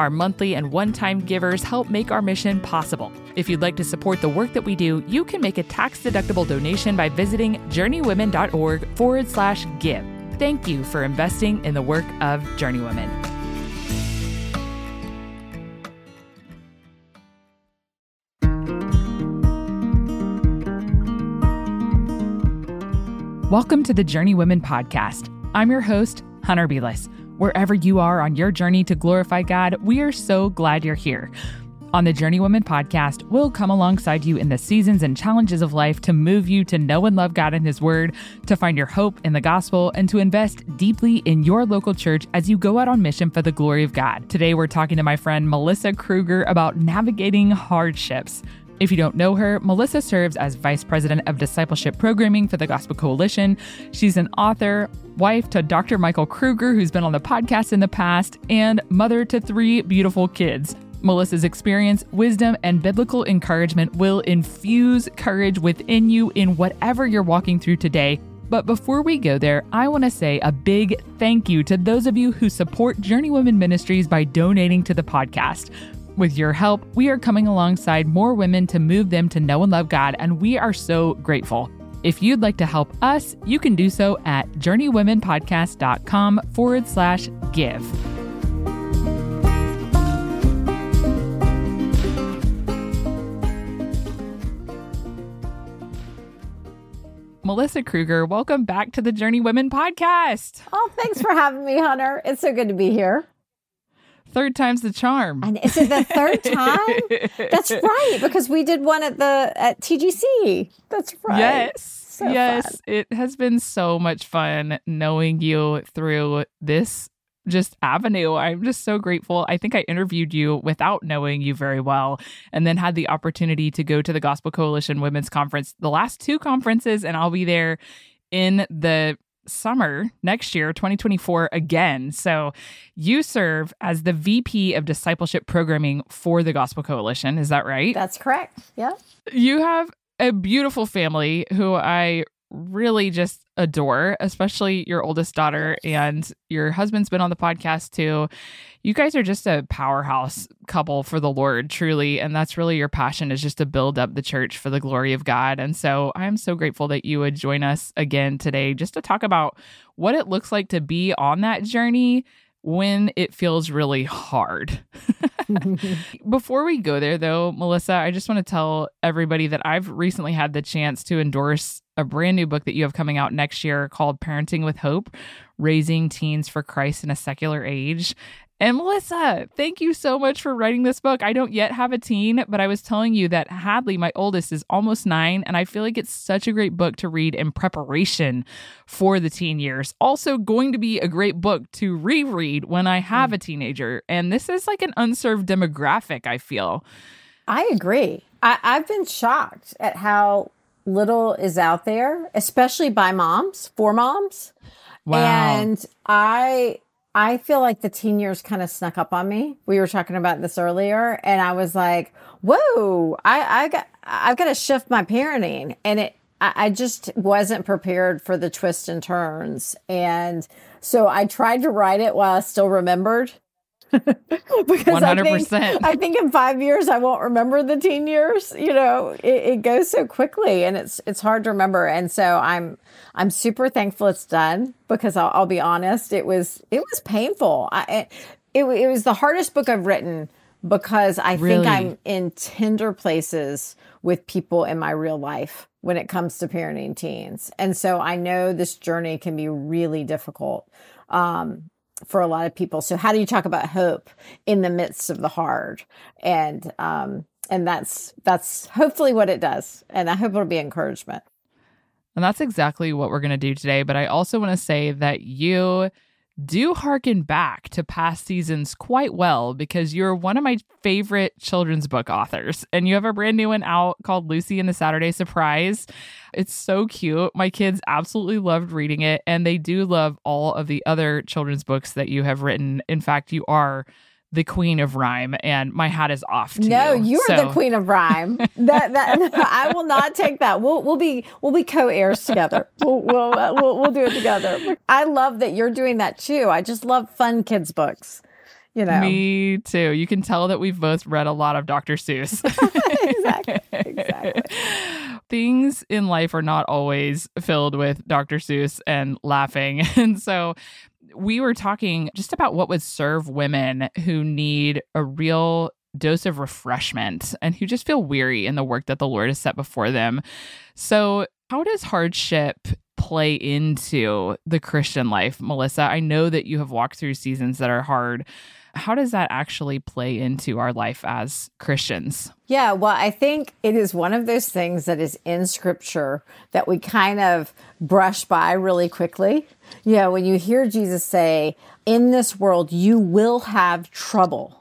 Our monthly and one time givers help make our mission possible. If you'd like to support the work that we do, you can make a tax deductible donation by visiting journeywomen.org forward slash give. Thank you for investing in the work of Journeywomen. Welcome to the Journeywomen podcast. I'm your host, Hunter Beless. Wherever you are on your journey to glorify God, we are so glad you're here. On the Journeywomen podcast, we'll come alongside you in the seasons and challenges of life to move you to know and love God and His Word, to find your hope in the gospel, and to invest deeply in your local church as you go out on mission for the glory of God. Today, we're talking to my friend Melissa Kruger about navigating hardships. If you don't know her, Melissa serves as Vice President of Discipleship Programming for the Gospel Coalition. She's an author, wife to Dr. Michael Kruger, who's been on the podcast in the past, and mother to three beautiful kids. Melissa's experience, wisdom, and biblical encouragement will infuse courage within you in whatever you're walking through today. But before we go there, I want to say a big thank you to those of you who support Journeywomen Ministries by donating to the podcast. With your help, we are coming alongside more women to move them to know and love God, and we are so grateful. If you'd like to help us, you can do so at journeywomenpodcast.com forward slash give. Melissa Kruger, welcome back to the Journeywomen podcast. Oh, thanks for having me, Hunter. It's so good to be here. Third time's the charm. And is it the third time? That's right, because we did one at the at TGC. That's right. Yes. So yes, fun. it has been so much fun knowing you through this just avenue. I'm just so grateful. I think I interviewed you without knowing you very well and then had the opportunity to go to the Gospel Coalition Women's Conference, the last two conferences, and I'll be there in the summer next year, 2024, again. So you serve as the VP of Discipleship Programming for the Gospel Coalition. Is that right? That's correct. Yeah. You have a beautiful family who I really just adore, especially your oldest daughter and your husband's been on the podcast too. You guys are just a powerhouse couple for the Lord, truly. And that's really your passion is just to build up the church for the glory of God. And so I'm so grateful that you would join us again today just to talk about what it looks like to be on that journey when it feels really hard. Before we go there, though, Melissa, I just want to tell everybody that I've recently had the chance to endorse a brand new book that you have coming out next year called Parenting with Hope Raising Teens for Christ in a Secular Age. And Melissa, thank you so much for writing this book. I don't yet have a teen, but I was telling you that Hadley, my oldest, is almost nine, and I feel like it's such a great book to read in preparation for the teen years. Also, going to be a great book to reread when I have a mm. teenager. And this is like an unserved demographic, I feel. I agree. I, I've been shocked at how little is out there, especially by moms, for moms. Wow. And I I feel like the teen years kind of snuck up on me. We were talking about this earlier, and I was like, "Whoa! I I got I've got to shift my parenting," and it I, I just wasn't prepared for the twists and turns, and so I tried to write it while I still remembered. because 100%. I think, I think in five years I won't remember the teen years. You know, it, it goes so quickly, and it's it's hard to remember. And so I'm I'm super thankful it's done because I'll, I'll be honest, it was it was painful. I, it, it was the hardest book I've written because I really? think I'm in tender places with people in my real life when it comes to parenting teens. And so I know this journey can be really difficult um, for a lot of people. So how do you talk about hope in the midst of the hard? And um, and that's that's hopefully what it does. And I hope it'll be encouragement. And that's exactly what we're going to do today. But I also want to say that you do harken back to past seasons quite well because you're one of my favorite children's book authors. And you have a brand new one out called Lucy and the Saturday Surprise. It's so cute. My kids absolutely loved reading it, and they do love all of the other children's books that you have written. In fact, you are the queen of rhyme, and my hat is off. no, you. you're so. the queen of rhyme. that, that I will not take that. We'll we'll be we'll be co-heirs together. We'll we'll, uh, we'll we'll do it together. I love that you're doing that too. I just love fun kids books. You know, me too. You can tell that we've both read a lot of Dr. Seuss. exactly. Exactly. Things in life are not always filled with Dr. Seuss and laughing. And so we were talking just about what would serve women who need a real dose of refreshment and who just feel weary in the work that the Lord has set before them. So, how does hardship play into the Christian life, Melissa? I know that you have walked through seasons that are hard. How does that actually play into our life as Christians? Yeah, well, I think it is one of those things that is in scripture that we kind of brush by really quickly. Yeah, when you hear Jesus say, In this world, you will have trouble.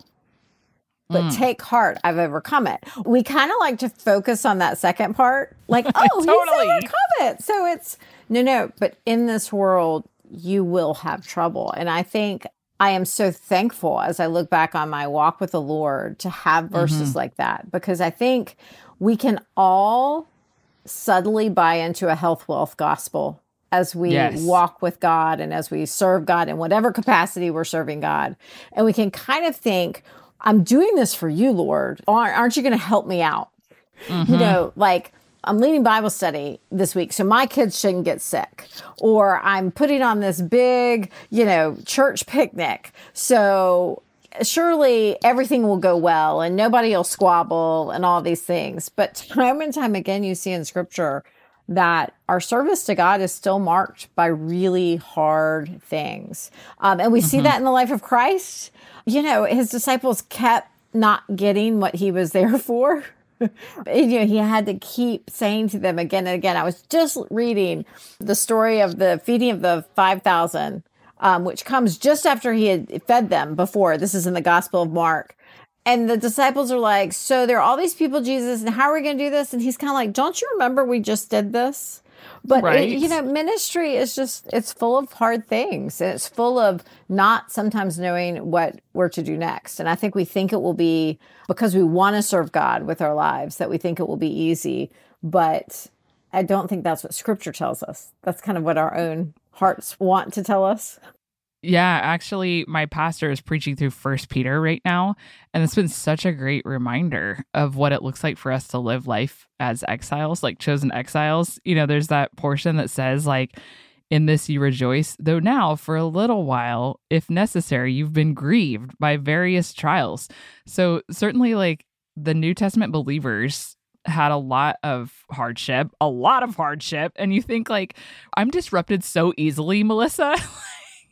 But mm. take heart, I've overcome it. We kind of like to focus on that second part, like, oh, totally. he's overcome it. So it's no, no, but in this world, you will have trouble. And I think I am so thankful as I look back on my walk with the Lord to have verses mm-hmm. like that because I think we can all subtly buy into a health wealth gospel as we yes. walk with God and as we serve God in whatever capacity we're serving God. And we can kind of think, I'm doing this for you, Lord. Aren't you going to help me out? Mm-hmm. You know, like I'm leading Bible study this week, so my kids shouldn't get sick. Or I'm putting on this big, you know, church picnic. So surely everything will go well and nobody will squabble and all these things. But time and time again, you see in scripture, that our service to God is still marked by really hard things. Um, and we mm-hmm. see that in the life of Christ. You know, his disciples kept not getting what he was there for. You know, he had to keep saying to them again and again. I was just reading the story of the feeding of the 5,000, um, which comes just after he had fed them before. This is in the Gospel of Mark. And the disciples are like, So there are all these people, Jesus, and how are we going to do this? And he's kind of like, Don't you remember we just did this? But right. it, you know, ministry is just it's full of hard things and it's full of not sometimes knowing what we're to do next. And I think we think it will be because we want to serve God with our lives that we think it will be easy, but I don't think that's what scripture tells us. That's kind of what our own hearts want to tell us. Yeah, actually, my pastor is preaching through First Peter right now, and it's been such a great reminder of what it looks like for us to live life as exiles, like chosen exiles. You know, there's that portion that says, like, in this you rejoice, though now for a little while, if necessary, you've been grieved by various trials. So, certainly, like the New Testament believers had a lot of hardship, a lot of hardship. And you think, like, I'm disrupted so easily, Melissa.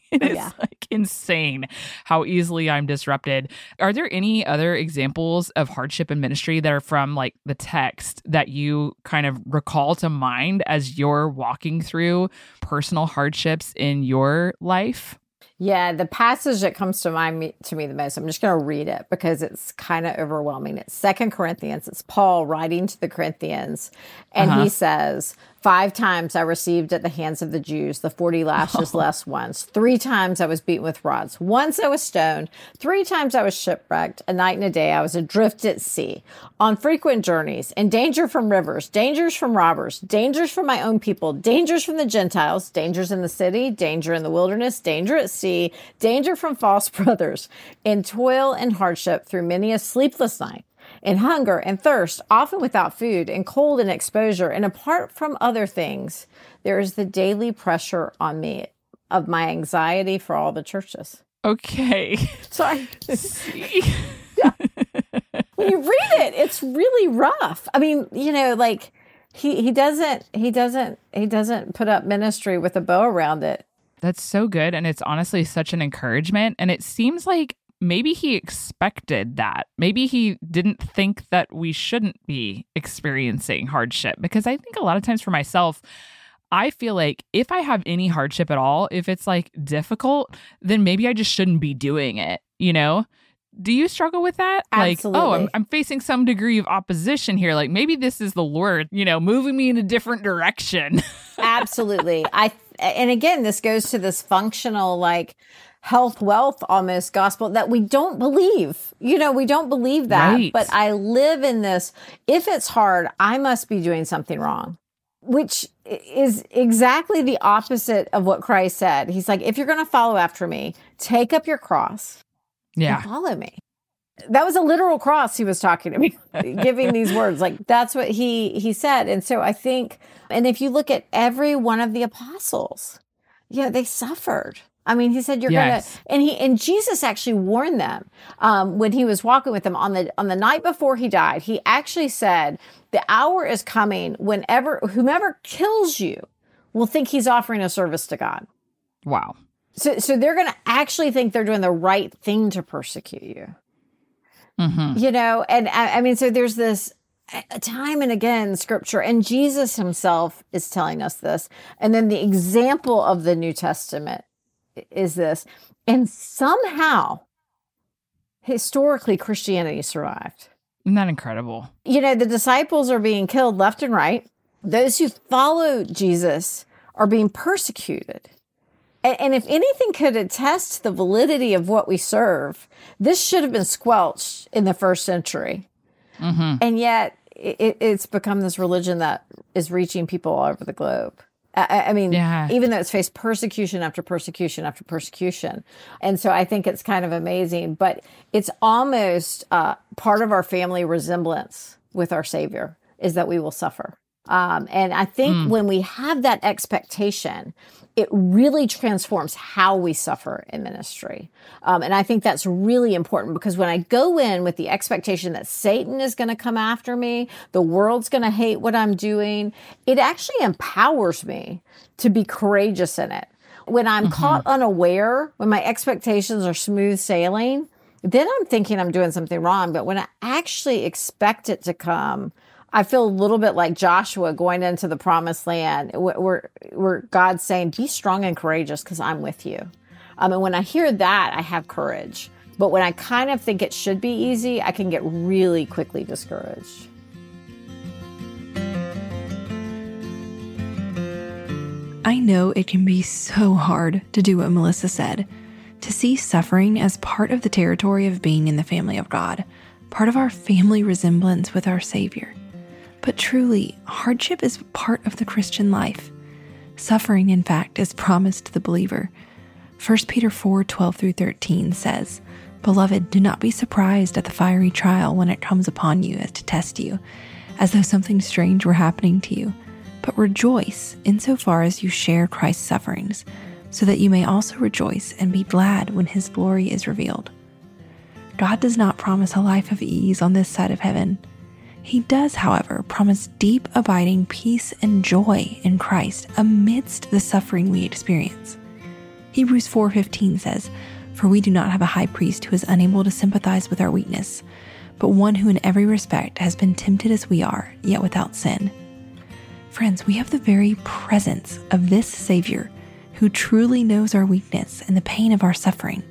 it is yeah. like insane how easily I'm disrupted. Are there any other examples of hardship in ministry that are from like the text that you kind of recall to mind as you're walking through personal hardships in your life? Yeah, the passage that comes to mind to me the most, I'm just going to read it because it's kind of overwhelming. It's Second Corinthians. It's Paul writing to the Corinthians, and uh-huh. he says, Five times I received at the hands of the Jews the 40 lashes oh. less once. Three times I was beaten with rods. Once I was stoned. Three times I was shipwrecked. A night and a day I was adrift at sea, on frequent journeys, in danger from rivers, dangers from robbers, dangers from my own people, dangers from the Gentiles, dangers in the city, danger in the wilderness, danger at sea, danger from false brothers, in toil and hardship through many a sleepless night in hunger and thirst, often without food, and cold and exposure. And apart from other things, there is the daily pressure on me of my anxiety for all the churches. Okay. Sorry. yeah. When you read it, it's really rough. I mean, you know, like he he doesn't he doesn't he doesn't put up ministry with a bow around it. That's so good and it's honestly such an encouragement and it seems like maybe he expected that. Maybe he didn't think that we shouldn't be experiencing hardship because I think a lot of times for myself, I feel like if I have any hardship at all, if it's like difficult, then maybe I just shouldn't be doing it, you know? Do you struggle with that? Absolutely. Like, oh, I'm, I'm facing some degree of opposition here. Like maybe this is the Lord, you know, moving me in a different direction. Absolutely. I and again, this goes to this functional like health wealth almost gospel that we don't believe. You know, we don't believe that. Right. But I live in this if it's hard, I must be doing something wrong. Which is exactly the opposite of what Christ said. He's like, if you're going to follow after me, take up your cross yeah. and follow me. That was a literal cross he was talking to me, giving these words. Like that's what he he said. And so I think, and if you look at every one of the apostles, yeah, they suffered. I mean, he said you're Yes. gonna, and he and Jesus actually warned them um, when he was walking with them on the on the night before he died. He actually said, "The hour is coming whenever whomever kills you will think he's offering a service to God." Wow. So, so they're going to actually think they're doing the right thing to persecute you. Mm-hmm. You know, and I, I mean, so there's this time and again scripture, and Jesus himself is telling us this. And then the example of the New Testament is this. And somehow, historically, Christianity survived. Isn't that incredible? You know, the disciples are being killed left and right. Those who follow Jesus are being persecuted. And, and if anything could attest to the validity of what we serve, this should have been squelched in the first century. Mm-hmm. And yet it, it's become this religion that is reaching people all over the globe. I, I mean, Yeah. even though it's faced persecution after persecution after persecution. And so I think it's kind of amazing, but it's almost uh, part of our family resemblance with our Savior is that we will suffer. Um, and I think when we have that expectation, it really transforms how we suffer in ministry. Um, and I think that's really important because when I go in with the expectation that Satan is going to come after me, the world's going to hate what I'm doing, it actually empowers me to be courageous in it. When I'm caught unaware, when my expectations are smooth sailing, then I'm thinking I'm doing something wrong. But when I actually expect it to come, I feel a little bit like Joshua going into the promised land wh- where, where God's saying, be strong and courageous because I'm with you. Um, and when I hear that, I have courage. But when I kind of think it should be easy, I can get really quickly discouraged. I know it can be so hard to do what Melissa said, to see suffering as part of the territory of being in the family of God, part of our family resemblance with our Savior. But truly, hardship is part of the Christian life. Suffering, in fact, is promised to the believer. 1 Peter 4 12 through 13 says, Beloved, do not be surprised at the fiery trial when it comes upon you as to test you, as though something strange were happening to you. But rejoice insofar as you share Christ's sufferings, so that you may also rejoice and be glad when his glory is revealed. God does not promise a life of ease on this side of heaven. He does, however, promise deep, abiding peace and joy in Christ amidst the suffering we experience. Hebrews 4:15 says, "For we do not have a high priest who is unable to sympathize with our weakness, but one who in every respect has been tempted as we are, yet without sin." Friends, we have the very presence of this Savior who truly knows our weakness and the pain of our suffering.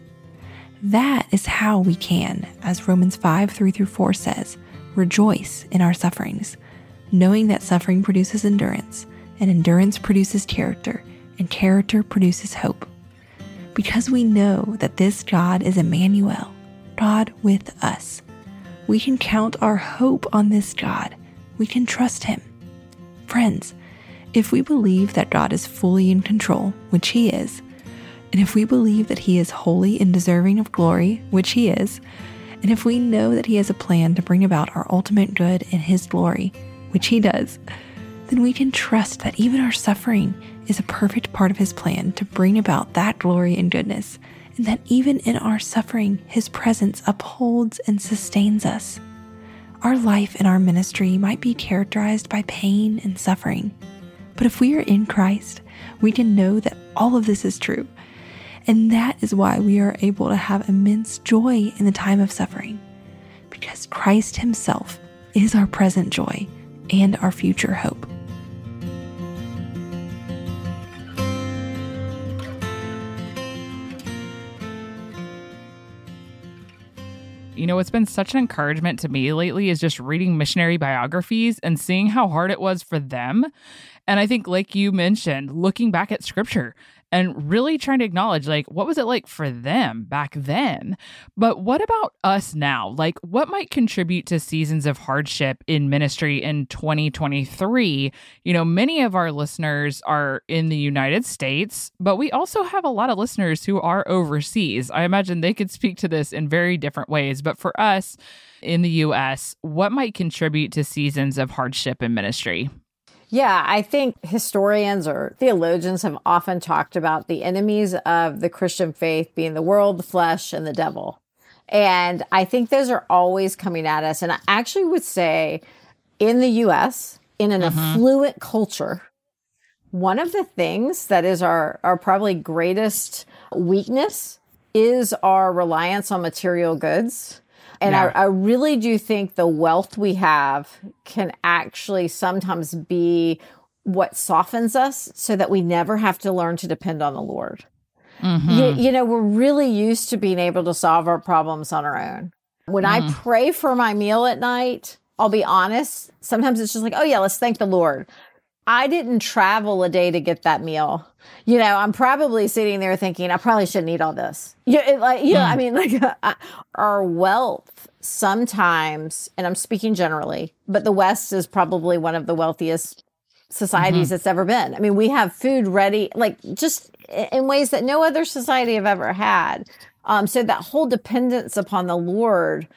That is how we can, as Romans 5 3 through 4 says, rejoice in our sufferings, knowing that suffering produces endurance, and endurance produces character, and character produces hope. Because we know that this God is Emmanuel, God with us, we can count our hope on this God. We can trust Him. Friends, if we believe that God is fully in control, which He is, and if we believe that He is holy and deserving of glory, which He is, and if we know that He has a plan to bring about our ultimate good in His glory, which He does, then we can trust that even our suffering is a perfect part of His plan to bring about that glory and goodness, and that even in our suffering, His presence upholds and sustains us. Our life and our ministry might be characterized by pain and suffering, but if we are in Christ, we can know that all of this is true. And that is why we are able to have immense joy in the time of suffering, because Christ Himself is our present joy and our future hope. You know, it's been such an encouragement to me lately is just reading missionary biographies and seeing how hard it was for them and I think, like you mentioned, looking back at scripture and really trying to acknowledge like what was it like for them back then? But what about us now? Like what might contribute to seasons of hardship in ministry in 2023 you know many of our listeners are in the united states but we also have a lot of listeners who are overseas. I imagine they could speak to this in very different ways. But for us in the us what might contribute to seasons of hardship in ministry yeah, I think historians or theologians have often talked about the enemies of the Christian faith being the world, the flesh, and the devil. And I think those are always coming at us. And I actually would say in the US, in an mm-hmm. affluent culture, one of the things that is our, our probably greatest weakness is our reliance on material goods and yeah. I, I really do think the wealth we have can actually sometimes be what softens us so that we never have to learn to depend on the Lord. Mm-hmm. You, you, know, we're really used to being able to solve our problems on our own. When mm. I pray for my meal at night, I'll be honest, sometimes it's just like, oh, yeah, let's thank the Lord. I didn't travel a day to get that meal. You know, I'm probably sitting there thinking, I probably shouldn't eat all this. Yeah, you like, you know, I hmm. mean, like our wealth sometimes, and I'm speaking generally, but the West is probably one of the wealthiest societies mm-hmm. it's ever been. I mean, we have food ready, like just in ways that no other society have ever had. Um, so that whole dependence upon the Lord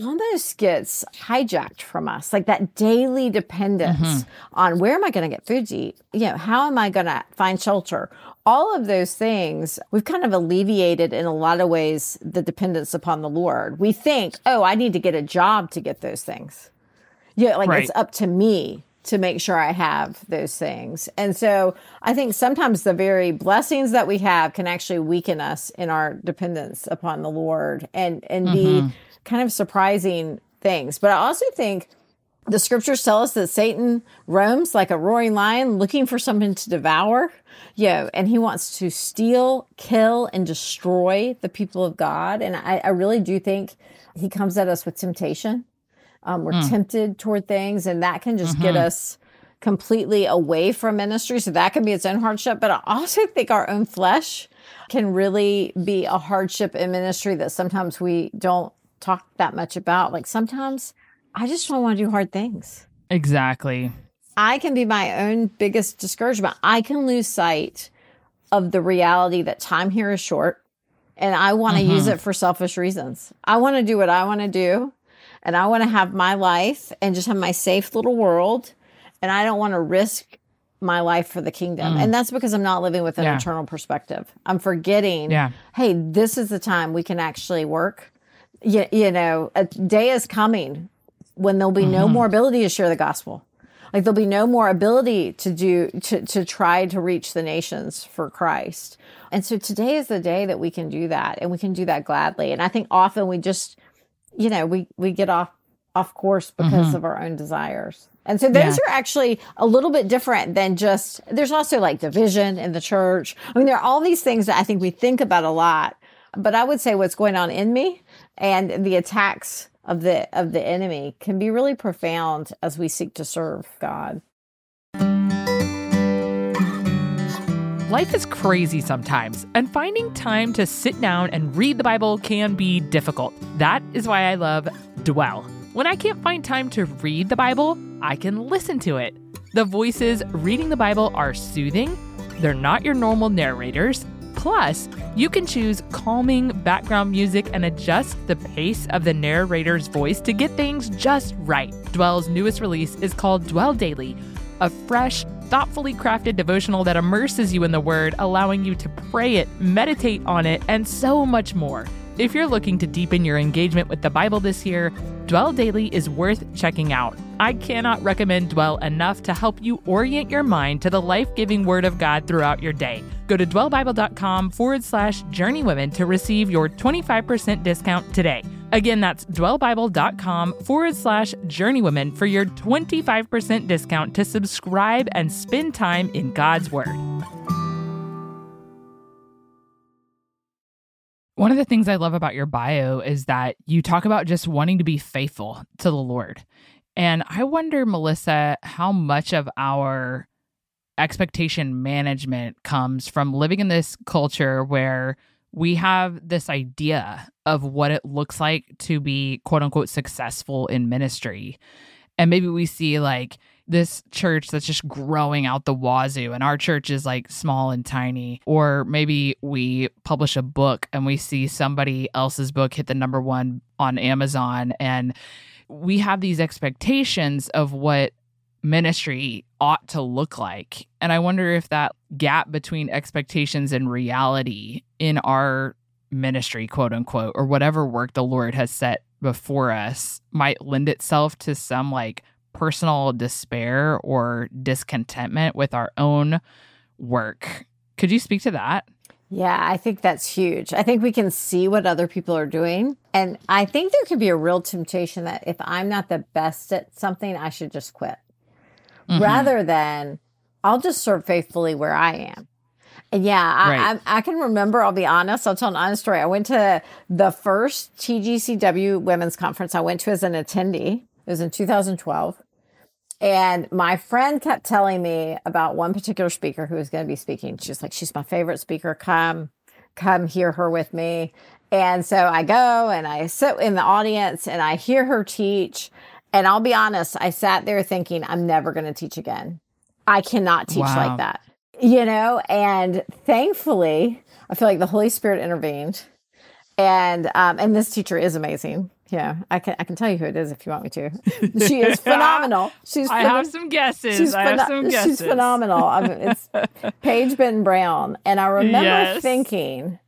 almost gets hijacked from us like that daily dependence mm-hmm. on where am i going to get food to eat you know how am i going to find shelter all of those things we've kind of alleviated in a lot of ways the dependence upon the lord we think oh i need to get a job to get those things yeah like right. it's up to me to make sure I have those things. And so I think sometimes the very blessings that we have can actually weaken us in our dependence upon the Lord and and mm-hmm. be kind of surprising things. But I also think the scriptures tell us that Satan roams like a roaring lion looking for something to devour. Yeah, and he wants to steal, kill, and destroy the people of God. And I, I really do think he comes at us with temptation. Um, we're mm. tempted toward things, and that can just mm-hmm. get us completely away from ministry. So that can be its own hardship. But I also think our own flesh can really be a hardship in ministry that sometimes we don't talk that much about. Like sometimes I just don't want to do hard things. Exactly. I can be my own biggest discouragement. I can lose sight of the reality that time here is short and I want to mm-hmm. use it for selfish reasons. I want to do what I want to do and I want to have my life and just have my safe little world. And I don't want to risk my life for the kingdom. Mm. And that's because I'm not living with an yeah. eternal perspective. I'm forgetting, yeah. hey, this is the time we can actually work you, you know, a day is coming when there'll be mm-hmm. no more ability to share the gospel. Like there'll be no more ability to do, to, to try to reach the nations for Christ. And so today is the day that we can do that and we can do that gladly. And I think often we just, you know, we, we get off, off course because mm-hmm. of our own desires. And so those yeah. are actually a little bit different than just, there's also like division in the church. I mean, there are all these things that I think we think about a lot, but I would say what's going on in me and the attacks of the of the enemy can be really profound as we seek to serve God. Life is crazy sometimes, and finding time to sit down and read the Bible can be difficult. That is why I love Dwell. When I can't find time to read the Bible, I can listen to it. The voices reading the Bible are soothing, they're not your normal narrators, Plus, you can choose calming background music and adjust the pace of the narrator's voice to get things just right. Dwell's newest release is called Dwell Daily, a fresh, thoughtfully crafted devotional that immerses you in the Word, allowing you to pray it, meditate on it, and so much more. If you're looking to deepen your engagement with the Bible this year, Dwell Daily is worth checking out. I cannot recommend Dwell enough to help you orient your mind to the life giving Word of God throughout your day. Go to dwellbible.com forward slash journeywomen to receive your 25% discount today. Again, that's dwellbible.com forward slash journeywomen for your 25% discount to subscribe and spend time in God's Word. One of the things I love about your bio is that you talk about just wanting to be faithful to the Lord. And I wonder, Melissa, how much of our expectation management comes from living in this culture where we have this idea of what it looks like to be quote unquote successful in ministry. And maybe we see like this church that's just growing out the wazoo. And our church is like small and tiny. Or maybe we publish a book and we see somebody else's book hit the number 1 on Amazon. And we have these expectations of what ministry ought to look like. And i wonder if that gap between expectations and reality in our ministry quote unquote or whatever work the lord has set before us might lend itself to some like personal despair or discontentment with our own work. Could you speak to that? Yeah, I think that's huge. I think we can see what other people are doing. And I think there could be a real temptation that if I'm not the best at something, I should just quit mm-hmm. rather than I'll just serve faithfully where I am. And yeah, I, right. I, I, can remember, I'll be honest, I'll tell an honest story. I went to the first TGCW women's conference I went to as an attendee. It was in 2012. And my friend kept telling me about one particular speaker who was going to be speaking. She's like, she's my favorite speaker. Come, come hear her with me. And so I go and I sit in the audience and I hear her teach. And I'll be honest, I sat there thinking, I'm never going to teach again. I cannot teach wow. like that, you know? And thankfully, I feel like the Holy Spirit intervened. And, um, and this teacher is amazing. Yeah, I can I can tell you who it is if you want me to. she is phenomenal. She's I have some guesses. She's I have some guesses. She's phenomenal. I mean, it's Paige Benton Brown, and I remember yes. thinking,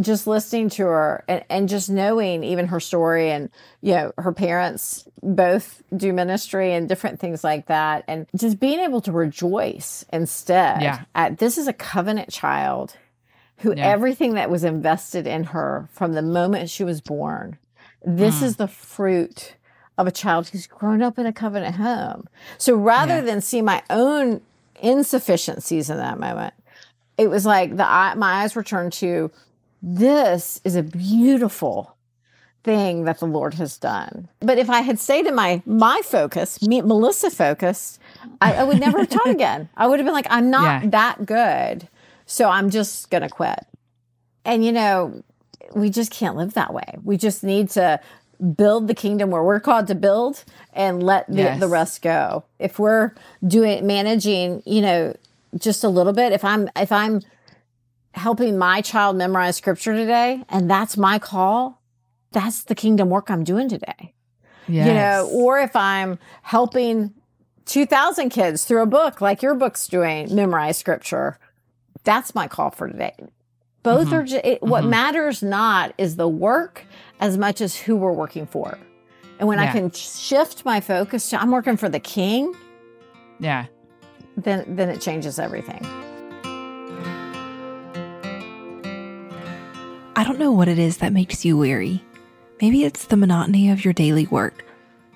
just listening to her and, and just knowing even her story, and you know her parents both do ministry and different things like that, and just being able to rejoice instead. Yeah, at this is a covenant child who yeah. everything that was invested in her from the moment she was born this mm. is the fruit of a child who's grown up in a covenant home. So rather yeah. than see my own insufficiencies in that moment, it was like the my eyes were turned to this is a beautiful thing that the Lord has done. But if I had stayed in my my focus, me, Melissa focus, I, I would never have taught again. I would have been like, I'm not yeah. that good, so I'm just gonna quit. And you know, we just can't live that way. We just need to build the kingdom where we're called to build and let the, yes. the rest go. If we're doing managing, you know, just a little bit, if I'm if I'm helping my child memorize scripture today and that's my call, that's the kingdom work I'm doing today. Yes. You know, or if I'm helping 2000 kids through a book like your book's doing memorize scripture, that's my call for today. Both mm-hmm. are, just, it, what mm-hmm. matters not is the work as much as who we're working for. And when yeah. I can shift my focus to, I'm working for the king. Yeah. Then, then it changes everything. I don't know what it is that makes you weary. Maybe it's the monotony of your daily work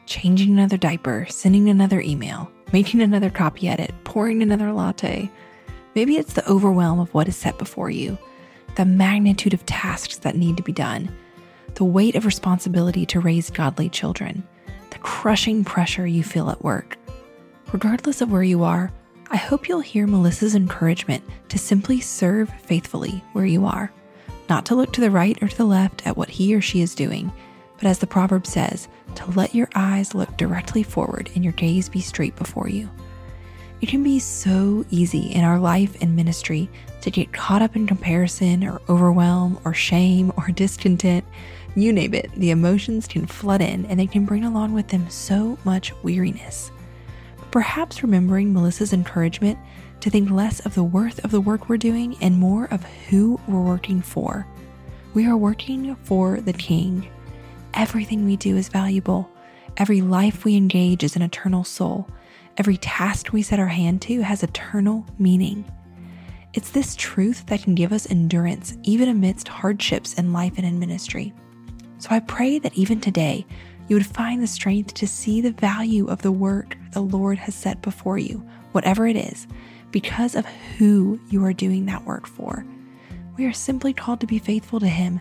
changing another diaper, sending another email, making another copy edit, pouring another latte. Maybe it's the overwhelm of what is set before you the magnitude of tasks that need to be done, the weight of responsibility to raise godly children, the crushing pressure you feel at work. Regardless of where you are, I hope you'll hear Melissa's encouragement to simply serve faithfully where you are, not to look to the right or to the left at what he or she is doing, but as the proverb says, to let your eyes look directly forward and your gaze be straight before you. It can be so easy in our life and ministry to get caught up in comparison or overwhelm or shame or discontent. You name it, the emotions can flood in and they can bring along with them so much weariness. But perhaps remembering Melissa's encouragement to think less of the worth of the work we're doing and more of who we're working for. We are working for the King. Everything we do is valuable. Every life we engage is an eternal soul. Every task we set our hand to has eternal meaning. It's this truth that can give us endurance even amidst hardships in life and in ministry. So I pray that even today, you would find the strength to see the value of the work the Lord has set before you, whatever it is, because of who you are doing that work for. We are simply called to be faithful to Him.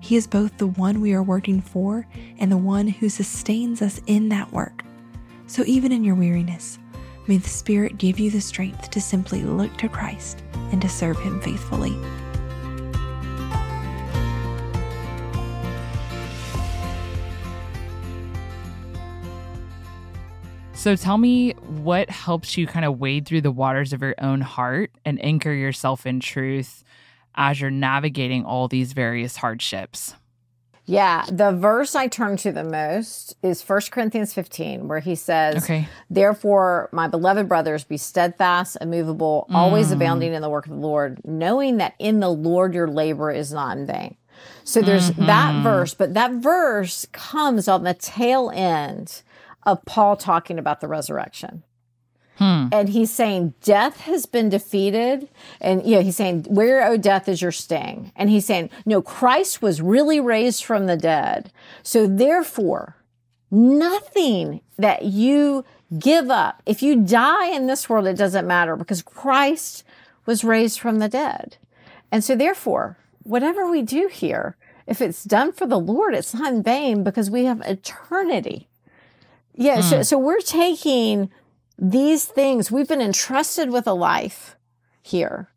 He is both the one we are working for and the one who sustains us in that work. So even in your weariness, may the Spirit give you the strength to simply look to Christ and to serve Him faithfully. So tell me what helps you kind of wade through the waters of your own heart and anchor yourself in truth as you're navigating all these various hardships. Yeah, the verse I turn to the most is 1 Corinthians 15, where he says, Okay. Therefore, my beloved brothers, be steadfast, immovable, always mm. abounding in the work of the Lord, knowing that in the Lord your labor is not in vain. So there's mm-hmm. that verse, but that verse comes on the tail end of Paul talking about the resurrection. Hmm. And he's saying, Death has been defeated. And, you know, he's saying, Where, O death, is your sting? And he's saying, No, Christ was really raised from the dead. So therefore, nothing that you give up, if you die in this world, it doesn't matter because Christ was raised from the dead. And so therefore, whatever we do here, if it's done for the Lord, it's not in vain because we have eternity. Yeah. So, hmm. so we're taking these things, we've been entrusted with a life here.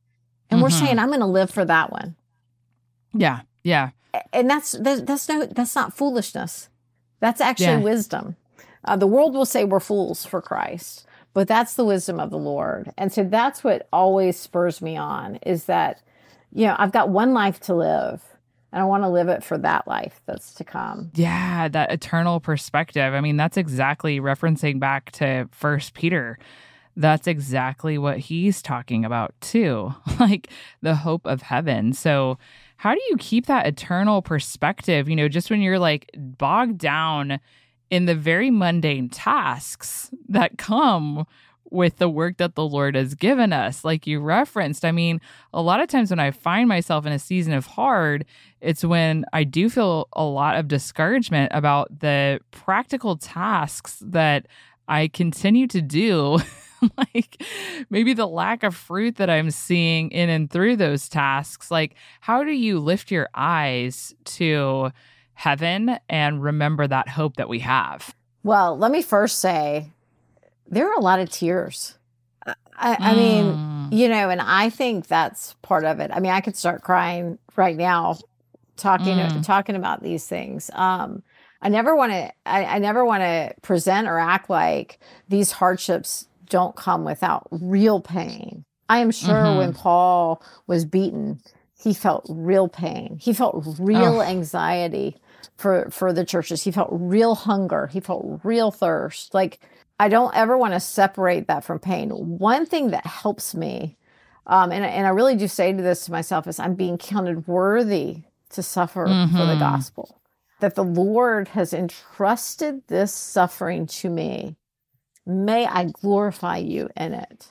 And we're saying, I'm going to live for that one. Yeah. Yeah. And that's, that, that's no, that's not foolishness. That's actually Yeah. wisdom. Uh, the world will say we're fools for Christ, but that's the wisdom of the Lord. And so that's what always spurs me on is that, you know, I've got one life to live and I want to live it for that life that's to come. Yeah, that eternal perspective. I mean, that's exactly referencing back to First Peter. That's exactly what he's talking about too, like the hope of heaven. So, how do you keep that eternal perspective? You know, just when you're like bogged down in the very mundane tasks that come with the work that the Lord has given us, like you referenced. I mean, a lot of times when I find myself in a season of hard, it's when I do feel a lot of discouragement about the practical tasks that I continue to do. like maybe the lack of fruit that I'm seeing in and through those tasks. Like, how do you lift your eyes to heaven and remember that hope that we have? Well, let me first say there are a lot of tears. I, I mean, Mm. you know, and I think that's part of it. I mean, I could start crying right now talking Mm. talking about these things. Um, I never want to. I, I never want to present or act like these hardships don't come without real pain. I am sure Mhm. when Paul was beaten, he felt real pain. He felt real Oh. anxiety for for the churches. He felt real hunger. He felt real thirst. Like I don't ever want to separate that from pain. One thing that helps me, um, and and I really do say to this to myself is I'm being counted worthy to suffer for the Mhm. gospel. That the Lord has entrusted this suffering to me. May I glorify you in it.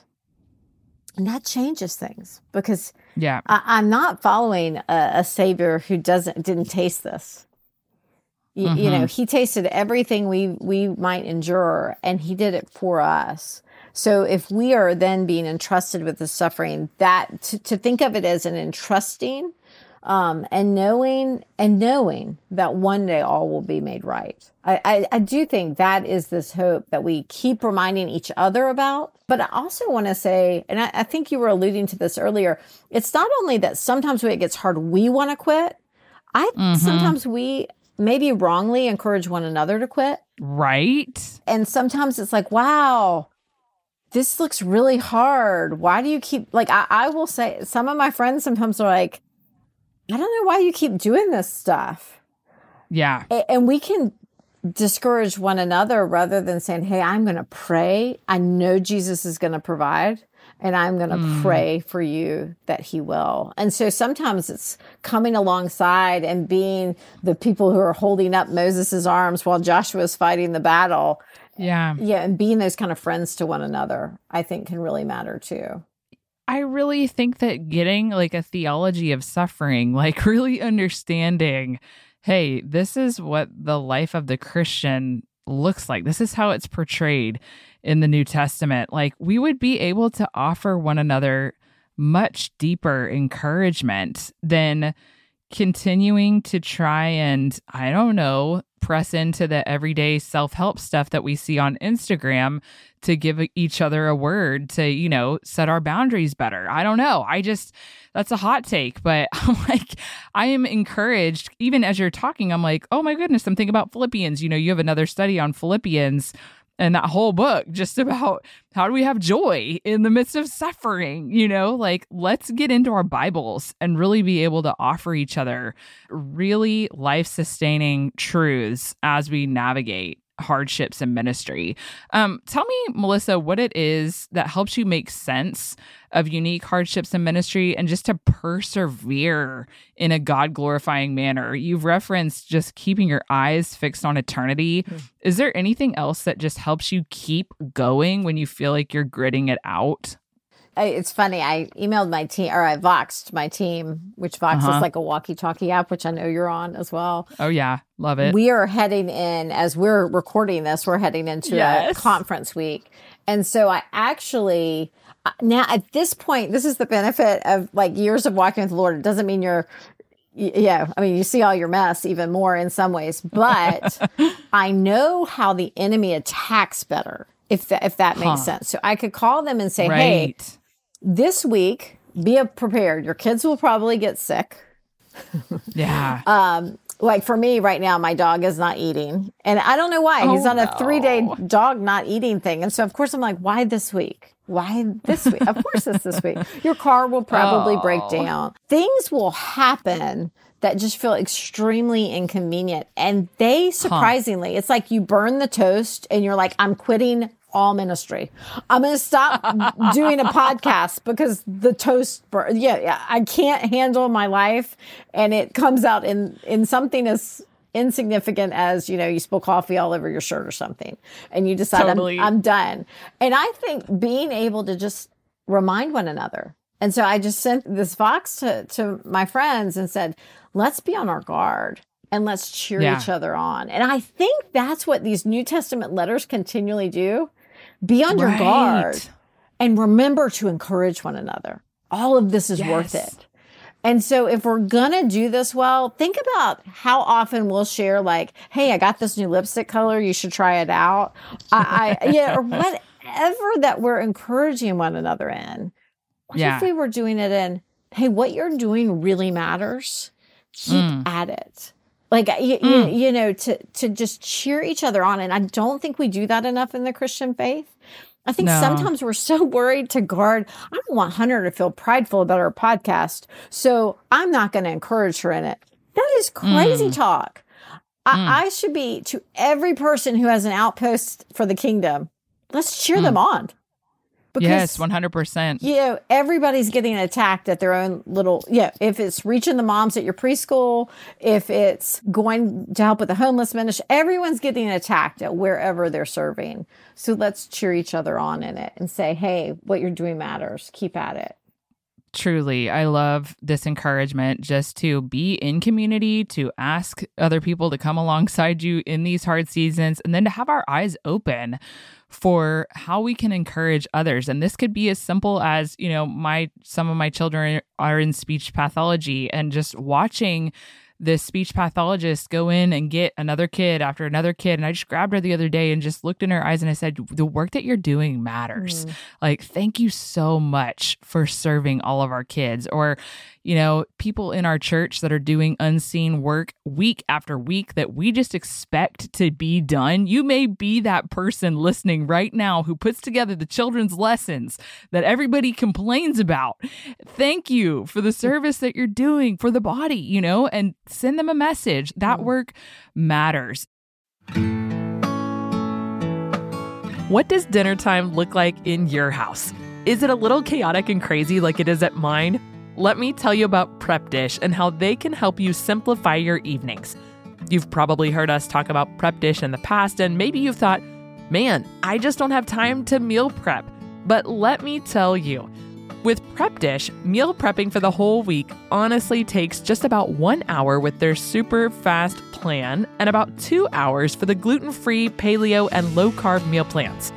And that changes things because Yeah. I, I'm not following a, a savior who doesn't didn't taste this. You, you know, he tasted everything we we might endure, and he did it for us. So if we are then being entrusted with the suffering, that to, to think of it as an entrusting, um, and knowing and knowing that one day all will be made right. I, I, I do think that is this hope that we keep reminding each other about. But I also want to say, and I, I think you were alluding to this earlier, it's not only that sometimes when it gets hard, we want to quit. I sometimes we maybe wrongly encourage one another to quit. Right? And sometimes it's like, wow, this looks really hard. Why do you keep like I, I will say some of my friends sometimes are like, I don't know why you keep doing this stuff. Yeah. A- And we can discourage one another rather than saying, Hey, I'm going to pray. I know Jesus is going to provide and I'm going to mm. pray for you that he will. And so sometimes it's coming alongside and being the people who are holding up Moses's arms while Joshua is fighting the battle. Yeah. Yeah. And being those kind of friends to one another, I think can really matter too. I really think that getting like a theology of suffering, like really understanding, hey, this is what the life of the Christian looks like. This is how it's portrayed in the New Testament. Like we would be able to offer one another much deeper encouragement than continuing to try and, I don't know, press into the everyday self help stuff that we see on Instagram to give each other a word to, you know, set our boundaries better. I don't know. I just, that's a hot take, but I'm like, I am encouraged, even as you're talking, I'm like, oh my goodness, I'm thinking about Philippians. You know, you have another study on Philippians and that whole book just about how do we have joy in the midst of suffering you know? Like let's get into our bibles and really be able to offer each other really life sustaining truths as we navigate hardships in ministry. Um, tell me, Melissa, what it is that helps you make sense of unique hardships in ministry and just to persevere in a God glorifying manner. You've referenced just keeping your eyes fixed on eternity. Mm. Is there anything else that just helps you keep going when you feel like you're gritting it out? It's funny. I emailed my team or I voxed my team, which Vox uh-huh. is like a walkie-talkie app, which I know you're on as well. Oh yeah, love it. We are heading in as we're recording this. We're heading into yes. a conference week, and so I actually uh, now at this point, this is the benefit of like years of walking with the Lord. It doesn't mean you're yeah, I mean, you see all your mess even more in some ways, but I know how the enemy attacks better if that, if that makes huh. sense. So I could call them and say, right. "Hey, this week, be prepared. Your kids will probably get sick. yeah. Um, like for me right now, my dog is not eating, and I don't know why. Oh, He's on a three day dog not eating thing, and so of course I'm like, why this week? Why this week? of course it's this week. Your car will probably oh. break down. Things will happen that just feel extremely inconvenient. And they surprisingly, huh. it's like you burn the toast and you're like, I'm quitting all ministry. I'm going to stop doing a podcast because the toast, yeah, yeah, I can't handle my life, and it comes out in in something as insignificant as you know you spill coffee all over your shirt or something, and you decide totally. I'm, I'm done. And I think being able to just remind one another. And so I just sent this vox to, to my friends and said, let's be on our guard and let's cheer yeah. each other on. And I think that's what these New Testament letters continually do. Be on your guard and remember to encourage one another. All of this is yes. worth it. And so if we're going to do this well, think about how often we'll share like, Hey, I got this new lipstick color. You should try it out. I, I yeah, or whatever that we're encouraging one another in. What yeah. if we were doing it in, Hey, what you're doing really matters. Keep mm. at it like you, mm. you, you, know to to just cheer each other on and i don't think we do that enough in the christian faith i think no. sometimes we're so worried to guard i don't want hunter to feel prideful about our podcast so i'm not going to encourage her in it that is crazy mm. talk I, mm. I, should be to every person who has an outpost for the kingdom let's cheer them mm. on because, yes, 100%. You know, everybody's getting attacked at their own little, yeah. If it's reaching the moms at your preschool, if it's going to help with the homeless ministry, everyone's getting attacked at wherever they're serving. So let's cheer each other on in it and say, hey, what you're doing matters. Keep at it. Truly, I love this encouragement just to be in community, to ask other people to come alongside you in these hard seasons, and then to have our eyes open for how we can encourage others. And this could be as simple as, you know, my some of my children are in speech pathology and just watching this speech pathologist go in and get another kid after another kid. And I just grabbed her the other day and just looked in her eyes and I said, The work that you're doing matters. Mm. Like, thank you so much for serving all of our kids. Or, you know, people in our church that are doing unseen work week after week that we just expect to be done. You may be that person listening right now who puts together the children's lessons that everybody complains about. Thank you for the service that you're doing for the body, you know, and send them a message. That mm. work matters. What does dinner time look like in your house? Is it a little chaotic and crazy like it is at mine? Let me tell you about Prep Dish and how they can help you simplify your evenings. You've probably heard us talk about Prep Dish in the past, and maybe you've thought, man, I just don't have time to meal prep. But let me tell you, with Prep Dish, meal prepping for the whole week honestly takes just about one hour with their super fast plan and about two hours for the gluten free, paleo, and low carb meal plans.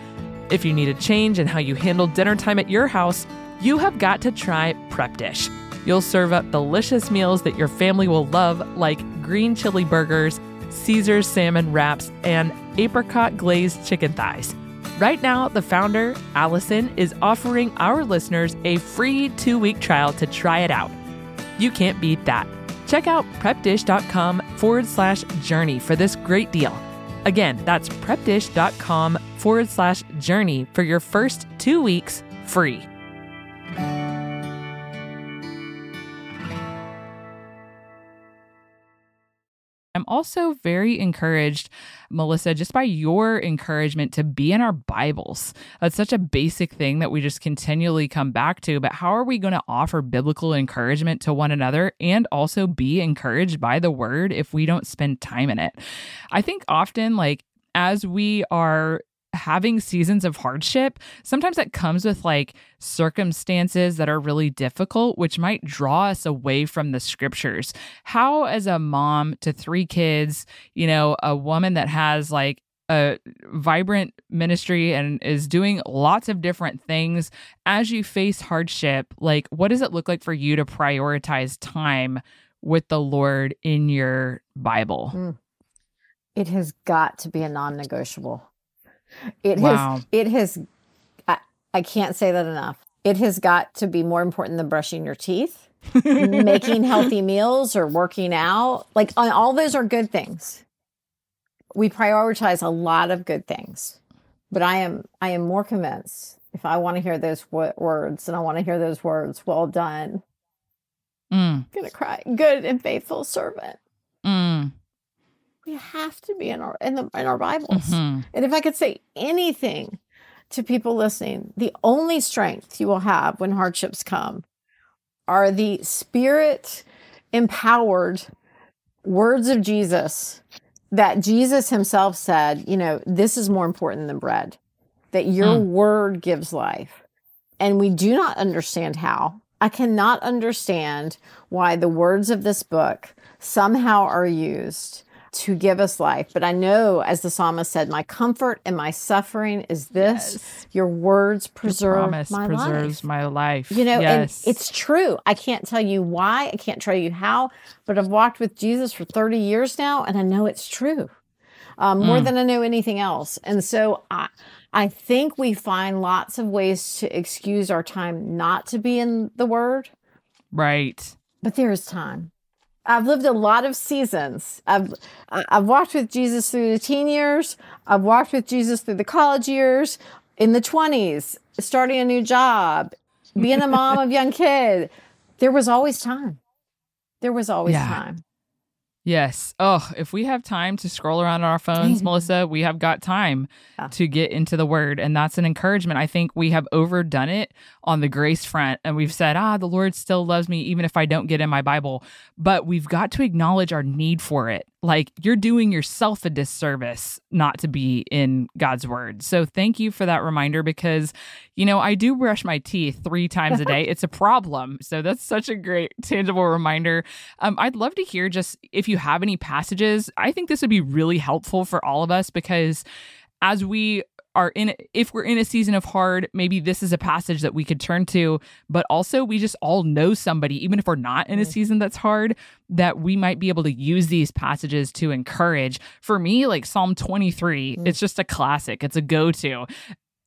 If you need a change in how you handle dinner time at your house, you have got to try Prep Dish. You'll serve up delicious meals that your family will love, like green chili burgers, Caesar salmon wraps, and apricot glazed chicken thighs. Right now, the founder, Allison, is offering our listeners a free two week trial to try it out. You can't beat that. Check out prepdish.com forward slash journey for this great deal. Again, that's prepdish.com forward slash journey for your first two weeks free. I'm also very encouraged, Melissa, just by your encouragement to be in our Bibles. That's such a basic thing that we just continually come back to. But how are we going to offer biblical encouragement to one another and also be encouraged by the word if we don't spend time in it? I think often, like, as we are having seasons of hardship, sometimes that comes with like circumstances that are really difficult, which might draw us away from the scriptures. How, as a mom to three kids, you know, a woman that has like a vibrant ministry and is doing lots of different things as you face hardship, like what does it look like for you to prioritize time with the Lord in your Bible? Mm. It has got to be a non negotiable. It Wow. has, it has, I, I can't say that enough. It has got to be more important than brushing your teeth, making healthy meals, or working out. Like, uh, all those are good things. We prioritize a lot of good things, but I am, I am more convinced if I want to hear those wo- words and I want to hear those words, well done, Mm, gonna cry, good and faithful servant. mm, We have to be in our in the in our Bibles. mhm. And if I could say anything to people listening, the only strength you will have when hardships come are the spirit empowered words of Jesus that Jesus himself said, you know, this is more important than bread, that your Mm. word gives life. And we do not understand how. I cannot understand why the words of this book somehow are used to give us life. But I know, as the psalmist said, my comfort and my suffering is this Yes. your words preserve Promise my preserves life. my life. You know, yes. and it's true. I can't tell you why, I can't tell you how, but I've walked with Jesus for 30 years now, and I know it's true um, more Mm. than I know anything else. And so I, I think we find lots of ways to excuse our time not to be in the Word, right. but there is time. I've lived a lot of seasons. I've I've walked with Jesus through the teen years. I've walked with Jesus through the college years, in the twenties, starting a new job, being a mom of young kid. There was always time. There was always Yeah. time. Yes. Oh, if we have time to scroll around on our phones. Melissa, we have got time Yeah. to get into the word. And that's an encouragement. I think we have overdone it on the grace front. And we've said, ah, the Lord still loves me, even if I don't get in my Bible. But we've got to acknowledge our need for it. Like you're doing yourself a disservice not to be in God's word. So thank you for that reminder because, you know, I do brush my teeth three times a day. It's a problem. So that's such a great tangible reminder. Um, I'd love to hear just if you have any passages. I think this would be really helpful for all of us because as we are in if we're in a season of hard maybe this is a passage that we could turn to. But also we just all know somebody even if we're not in a mm-hmm. season that's hard that we might be able to use these passages to encourage. For me like psalm 23 mm. it's just a classic. It's a go-to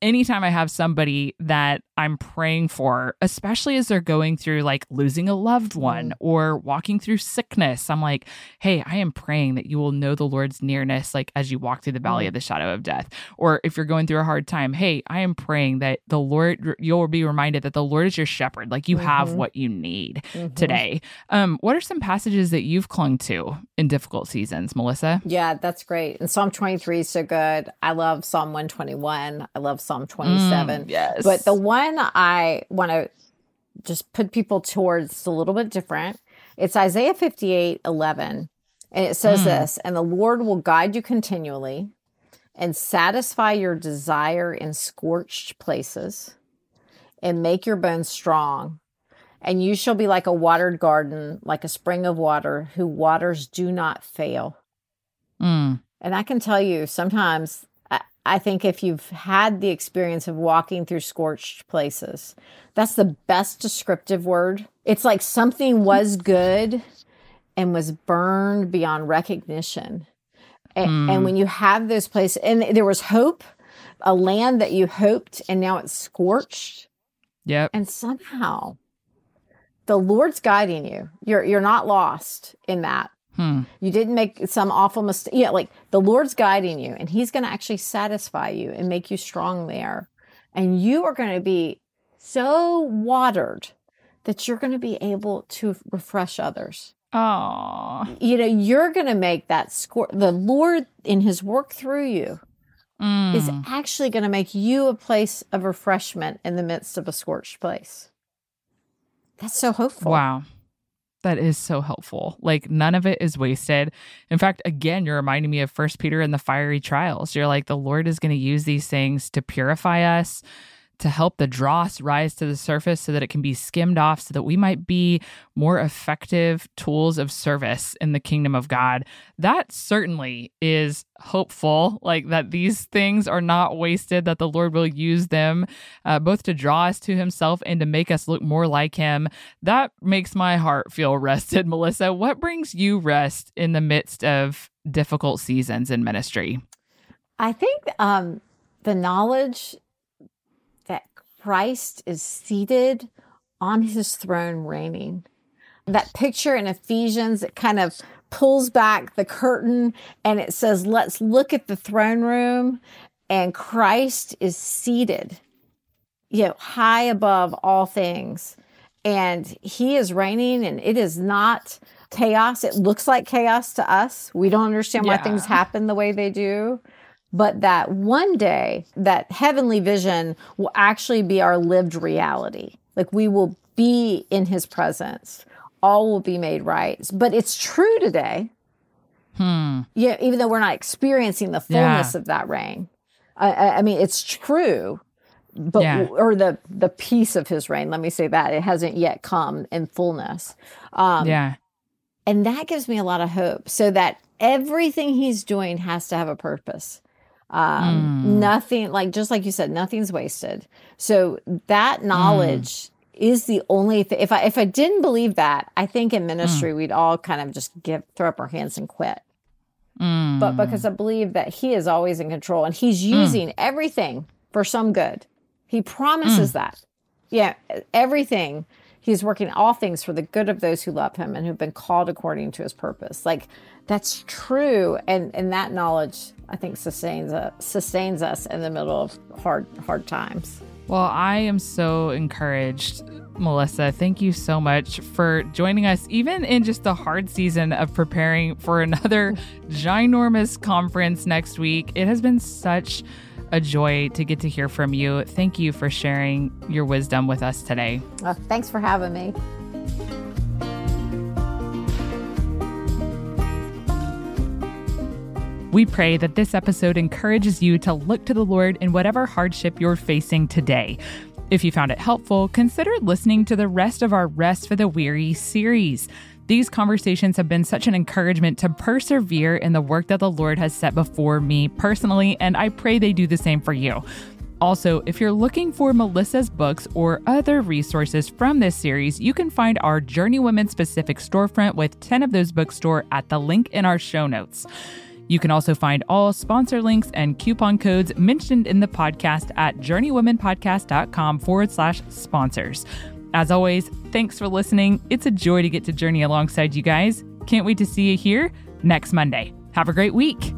anytime I have somebody that I'm praying for, especially as they're going through like losing a loved one or walking through sickness, I'm like, hey, I am praying that you will know the Lord's nearness, like as you walk through the valley of the shadow of death. Or if you're going through a hard time, hey, I am praying that the Lord, you'll be reminded that the Lord is your shepherd, like you have Mhm. what you need Mhm. today. Um, what are some passages that you've clung to in difficult seasons, Melissa? Yeah, that's great. And Psalm 23 is so good. I love Psalm 121. I love Psalm 27. Mm, yes. But the one I want to just put people towards is a little bit different. It's Isaiah 58 11. And it says Mm. this And the Lord will guide you continually and satisfy your desire in scorched places and make your bones strong. And you shall be like a watered garden, like a spring of water, whose waters do not fail. Mm, And I can tell you, sometimes I, think if you've had the experience of walking through scorched places, that's the best descriptive word. It's like something was good and was burned beyond recognition. And, mm. and when you have those places, and there was hope, a land that you hoped, and now it's scorched. Yep. And somehow the Lord's guiding you. You're you're not lost in that. Hmm. You didn't make some awful mistake. Yeah, like the Lord's guiding you, and He's going to actually satisfy you and make you strong there. And you are going to be so watered that you're going to be able to refresh others. Oh, you know, you're going to make that score. The Lord, in His work through you, mm. is actually going to make you a place of refreshment in the midst of a scorched place. That's so hopeful. Wow. That is so helpful. Like none of it is wasted. In fact, again, you're reminding me of First Peter and the fiery trials. You're like, the Lord is going to use these things to purify us, to help the dross rise to the surface so that it can be skimmed off so that we might be more effective tools of service in the kingdom of God. That certainly is hopeful, like that these things are not wasted, that the Lord will use them uh, both to draw us to Himself and to make us look more like Him. That makes my heart feel rested. Melissa, what brings you rest in the midst of difficult seasons in ministry? I think um, the knowledge Christ is seated on his throne reigning. That picture in Ephesians, it kind of pulls back the curtain and it says, Let's look at the throne room. And Christ is seated, you know, high above all things. And he is reigning, and it is not chaos. It looks like chaos to us. We don't understand yeah. why things happen the way they do but that one day that heavenly vision will actually be our lived reality. Like we will be in his presence. All will be made right. But it's true today. Hmm. Yeah, even though we're not experiencing the fullness yeah. of that reign. I, I, mean, it's true, but yeah. or the the peace of his reign. Let me say that it hasn't yet come in fullness. Um, yeah, and that gives me a lot of hope. So that everything he's doing has to have a purpose. Um, mm. Nothing, like just like you said, nothing's wasted. So that knowledge mm. is the only thing. If I if I didn't believe that, I think in ministry mm. we'd all kind of just give throw up our hands and quit. Hmm. But because I believe that He is always in control and He's hmm. using everything for some good, He promises hmm. that. Yeah, everything. He's working all things for the good of those who love him and who've been called according to his purpose. Like that's true. And and that knowledge I think sustains us, sustains us in the middle of hard hard times. Well, I am so encouraged, Melissa. Thank you so much for joining us, even in just the hard season of preparing for another ginormous conference next week. It has been such a joy to get to hear from you. Thank you for sharing your wisdom with us today. Thanks for having me. We pray that this episode encourages you to look to the Lord in whatever hardship you're facing today. If you found it helpful, consider listening to the rest of our Rest for the Weary series. These conversations have been such an encouragement to persevere in the work that the Lord has set before me personally, and I pray they do the same for you. Also, if you're looking for Melissa's books or other resources from this series, you can find our Journeywomen specific storefront with 10ofThose bookstore at the link in our show notes. You can also find all sponsor links and coupon codes mentioned in the podcast at journeywomenpodcast.com forward slash sponsors. As always, thanks for listening. It's a joy to get to journey alongside you guys. Can't wait to see you here next Monday. Have a great week.